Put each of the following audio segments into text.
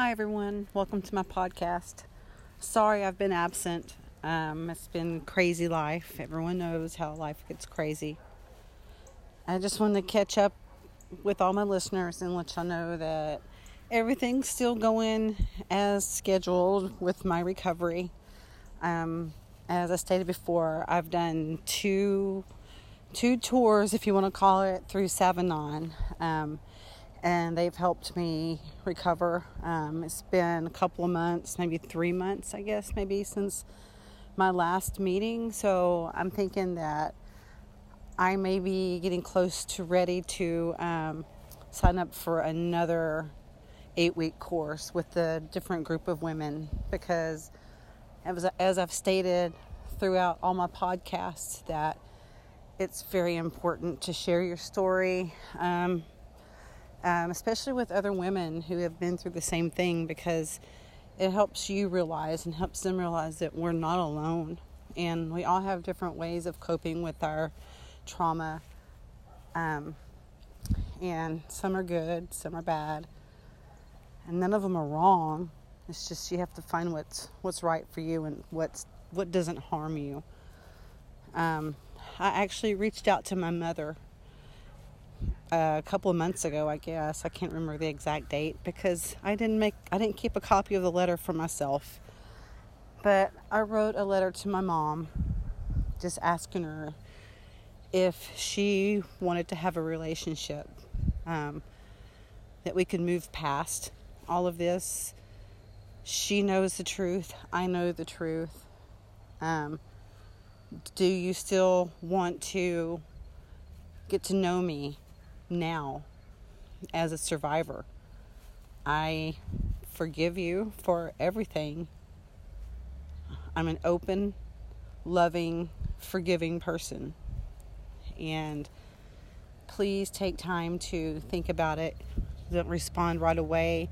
Hi, everyone. Welcome to my podcast. Sorry I've been absent. Um, it's been crazy life. Everyone knows how life gets crazy. I just wanted to catch up with all my listeners and let y'all know that everything's still going as scheduled with my recovery. Um, as I stated before, I've done two two tours, if you want to call it, through Savanon. Um, and they've helped me recover. Um, it's been a couple of months, maybe three months, I guess, maybe since my last meeting. So I'm thinking that I may be getting close to ready to um, sign up for another eight week course with a different group of women because, as, as I've stated throughout all my podcasts, that it's very important to share your story. Um, um, especially with other women who have been through the same thing, because it helps you realize and helps them realize that we're not alone. And we all have different ways of coping with our trauma. Um, and some are good, some are bad. And none of them are wrong. It's just you have to find what's what's right for you and what's what doesn't harm you. Um, I actually reached out to my mother a couple of months ago, I guess. I can't remember the exact date because I didn't make I didn't keep a copy of the letter for myself. But I wrote a letter to my mom just asking her if she wanted to have a relationship um, that we could move past all of this. She knows the truth. I know the truth. Um, do you still want to get to know me now as a survivor. I forgive you for everything. I'm an open, loving, forgiving person. And please take time to think about it. Don't respond right away.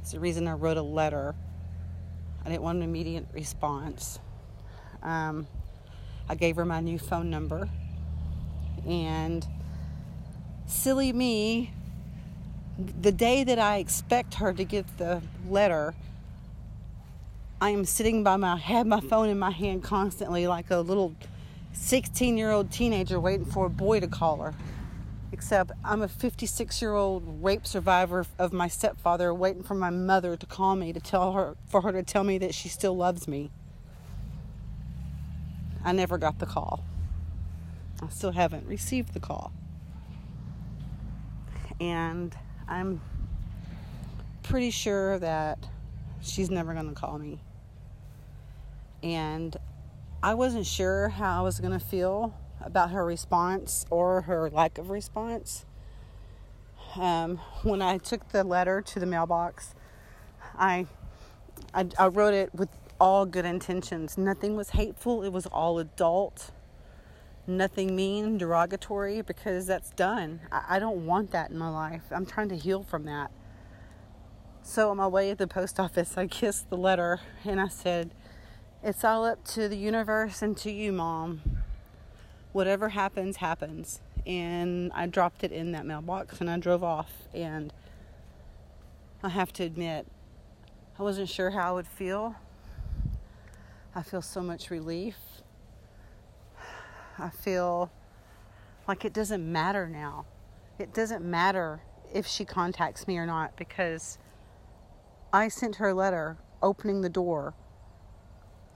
It's the reason I wrote a letter. I didn't want an immediate response. Um, I gave her my new phone number. And silly me, the day that I expect her to get the letter, I am sitting by my have my phone in my hand constantly like a little 16 year old teenager waiting for a boy to call her. Except I'm a 56 year old rape survivor of my stepfather waiting for my mother to call me to tell her for her to tell me that she still loves me. I never got the call. I still haven't received the call and I'm pretty sure that she's never going to call me. And I wasn't sure how I was going to feel about her response or her lack of response. Um, when I took the letter to the mailbox, I, I, I wrote it with all good intentions. Nothing was hateful. It was all adult nothing mean, derogatory, because that's done. I, I don't want that in my life. I'm trying to heal from that. So on my way to the post office, I kissed the letter and I said, It's all up to the universe and to you, Mom. Whatever happens, happens. And I dropped it in that mailbox and I drove off. And I have to admit, I wasn't sure how I would feel. I feel so much relief I feel like it doesn't matter now. It doesn't matter if she contacts me or not because I sent her a letter opening the door,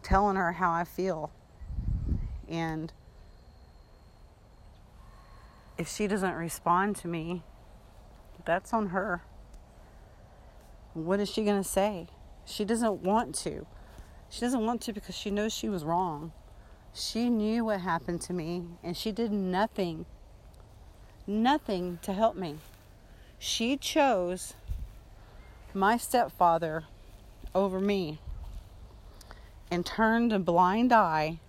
telling her how I feel. And if she doesn't respond to me, that's on her. What is she going to say? She doesn't want to. She doesn't want to because she knows she was wrong. She knew what happened to me and she did nothing, nothing to help me. She chose my stepfather over me and turned a blind eye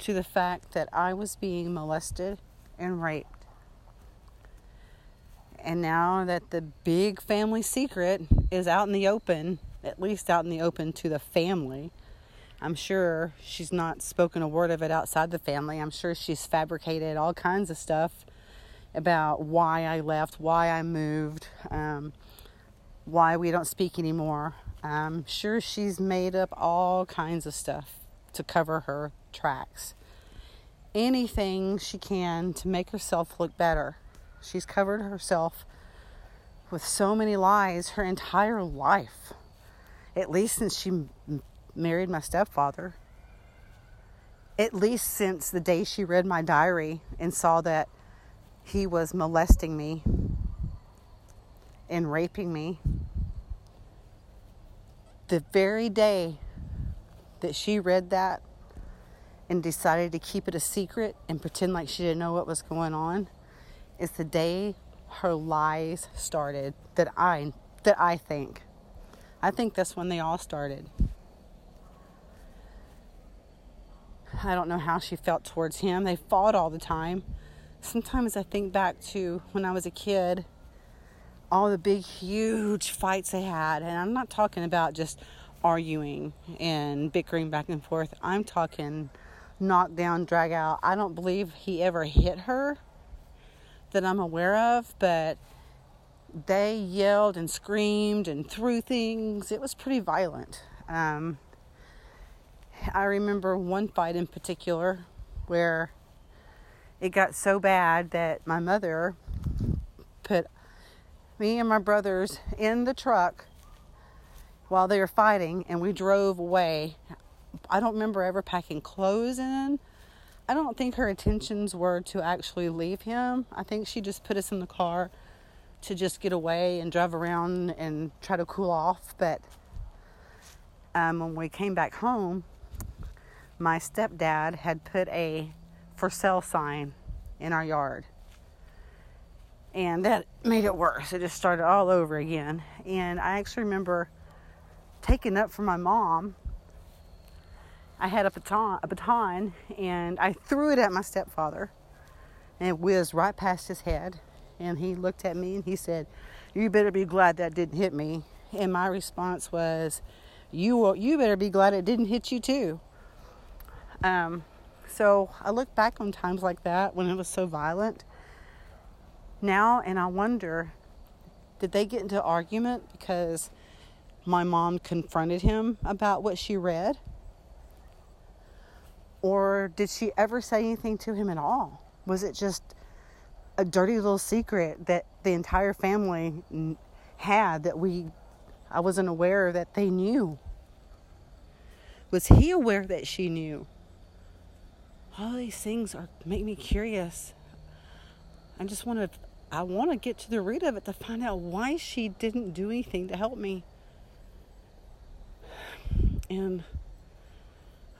to the fact that I was being molested and raped. And now that the big family secret is out in the open, at least out in the open to the family, I'm sure she's not spoken a word of it outside the family. I'm sure she's fabricated all kinds of stuff about why I left, why I moved. Um, why we don't speak anymore. I'm sure she's made up all kinds of stuff to cover her tracks. Anything she can to make herself look better. She's covered herself with so many lies her entire life, at least since she married my stepfather. At least since the day she read my diary and saw that he was molesting me and raping me. The very day that she read that and decided to keep it a secret and pretend like she didn't know what was going on is the day her lies started that I that I think. I think that's when they all started. I don't know how she felt towards him. They fought all the time. Sometimes I think back to when I was a kid, all the big, huge fights they had. And I'm not talking about just arguing and bickering back and forth. I'm talking knock down, drag out. I don't believe he ever hit her that I'm aware of, but they yelled and screamed and threw things. It was pretty violent. Um, I remember one fight in particular where it got so bad that my mother put me and my brothers in the truck while they were fighting and we drove away. I don't remember ever packing clothes in. I don't think her intentions were to actually leave him. I think she just put us in the car to just get away and drive around and try to cool off. But um, when we came back home, my stepdad had put a for sale sign in our yard. And that made it worse. It just started all over again. And I actually remember taking up from my mom. I had a baton, a baton and I threw it at my stepfather. And it whizzed right past his head. And he looked at me and he said, You better be glad that didn't hit me. And my response was, You, you better be glad it didn't hit you too. Um, so I look back on times like that when it was so violent now and I wonder did they get into argument because my mom confronted him about what she read? Or did she ever say anything to him at all? Was it just a dirty little secret that the entire family had that we I wasn't aware that they knew? Was he aware that she knew? All these things are make me curious. I just want to I want to get to the root of it to find out why she didn't do anything to help me. And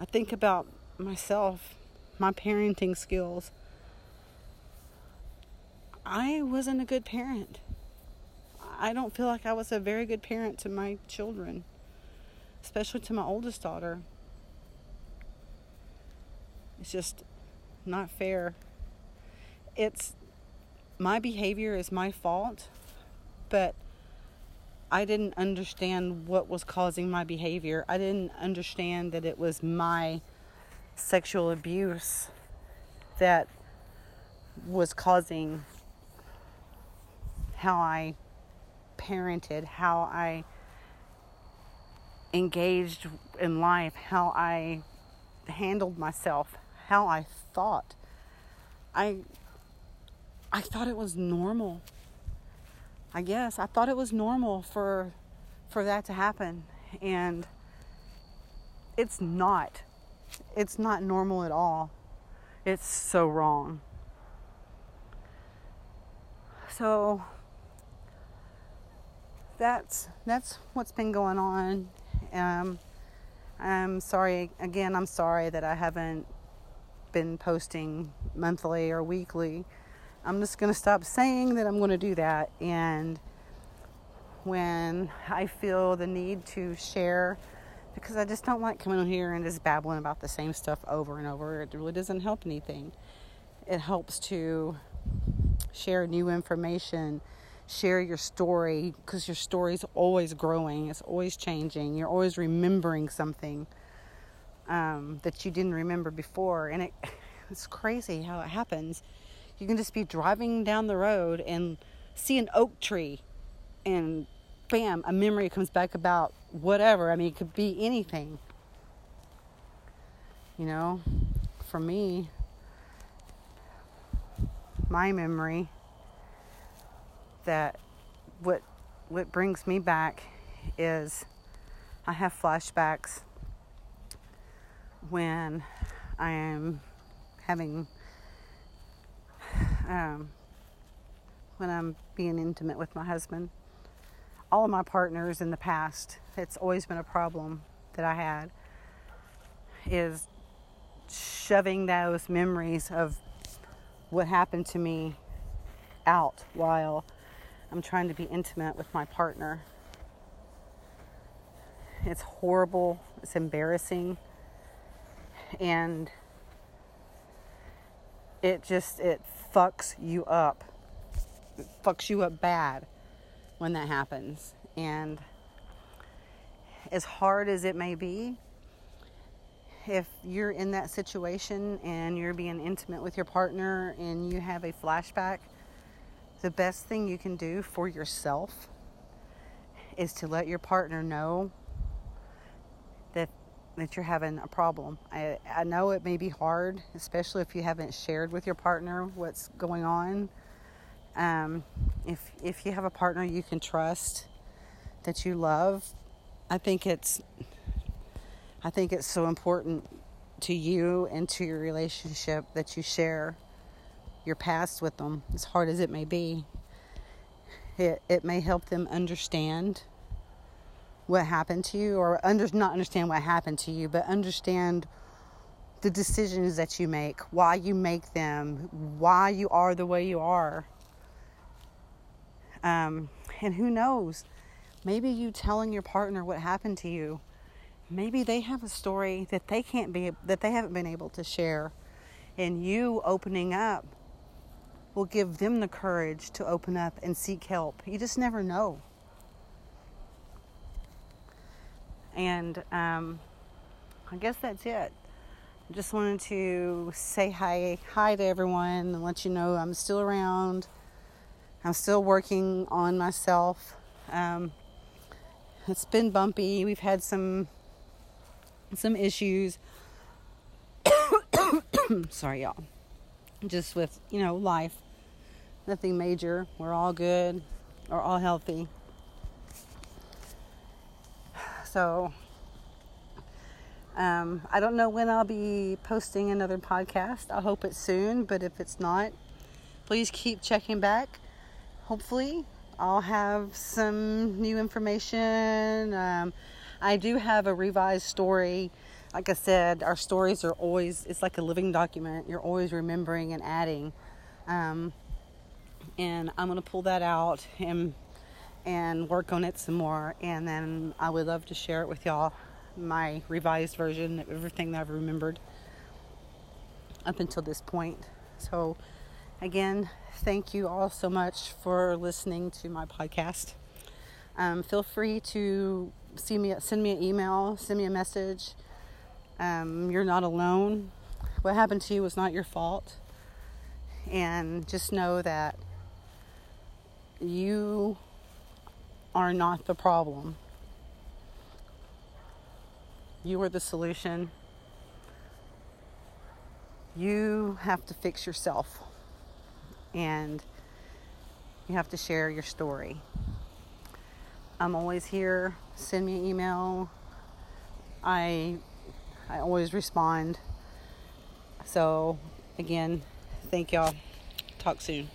I think about myself, my parenting skills. I wasn't a good parent. I don't feel like I was a very good parent to my children, especially to my oldest daughter. It's just not fair. It's my behavior is my fault, but I didn't understand what was causing my behavior. I didn't understand that it was my sexual abuse that was causing how I parented, how I engaged in life, how I handled myself how I thought. I I thought it was normal. I guess I thought it was normal for for that to happen and it's not. It's not normal at all. It's so wrong. So that's that's what's been going on. Um, I'm sorry again. I'm sorry that I haven't been posting monthly or weekly. I'm just going to stop saying that I'm going to do that. And when I feel the need to share, because I just don't like coming on here and just babbling about the same stuff over and over, it really doesn't help anything. It helps to share new information, share your story, because your story is always growing, it's always changing, you're always remembering something um, that you didn't remember before. And it, it's crazy how it happens. You can just be driving down the road and see an oak tree and bam, a memory comes back about whatever. I mean, it could be anything. You know, for me, my memory that what what brings me back is I have flashbacks when I am having um, when I'm being intimate with my husband. All of my partners in the past, it's always been a problem that I had, is shoving those memories of what happened to me out while I'm trying to be intimate with my partner. It's horrible, it's embarrassing, and it just it fucks you up. It fucks you up bad when that happens. And as hard as it may be, if you're in that situation and you're being intimate with your partner and you have a flashback, the best thing you can do for yourself is to let your partner know that you're having a problem. I, I know it may be hard, especially if you haven't shared with your partner what's going on. Um, if if you have a partner you can trust that you love, I think it's I think it's so important to you and to your relationship that you share your past with them, as hard as it may be. It it may help them understand what happened to you or under, not understand what happened to you but understand the decisions that you make why you make them why you are the way you are. Um, and who knows? Maybe you telling your partner what happened to you. Maybe they have a story that they can't be that they haven't been able to share. And you opening up will give them the courage to open up and seek help. You just never know And um, I guess that's it. I just wanted to say hi, hi to everyone and let you know I'm still around. I'm still working on myself. Um, it's been bumpy. We've had some some issues. Sorry, y'all. Just with you know life. Nothing major. We're all good. We're all healthy. So um, I don't know when I'll be posting another podcast. I hope it's soon, but if it's not, please keep checking back. Hopefully, I'll have some new information. Um, I do have a revised story. Like I said, our stories are always, it's like a living document. You're always remembering and adding. Um, and I'm going to pull that out and and work on it some more. And then I would love to share it with y'all, my revised version of everything that I've remembered up until this point. So, again, thank you all so much for listening to my podcast. Um, feel free to see me, send me an email, send me a message. Um, you're not alone. What happened to you was not your fault. And just know that you are not the problem. You are the solution. You have to fix yourself and you have to share your story. I'm always here. Send me an email. I I always respond. So again, thank y'all. Talk soon.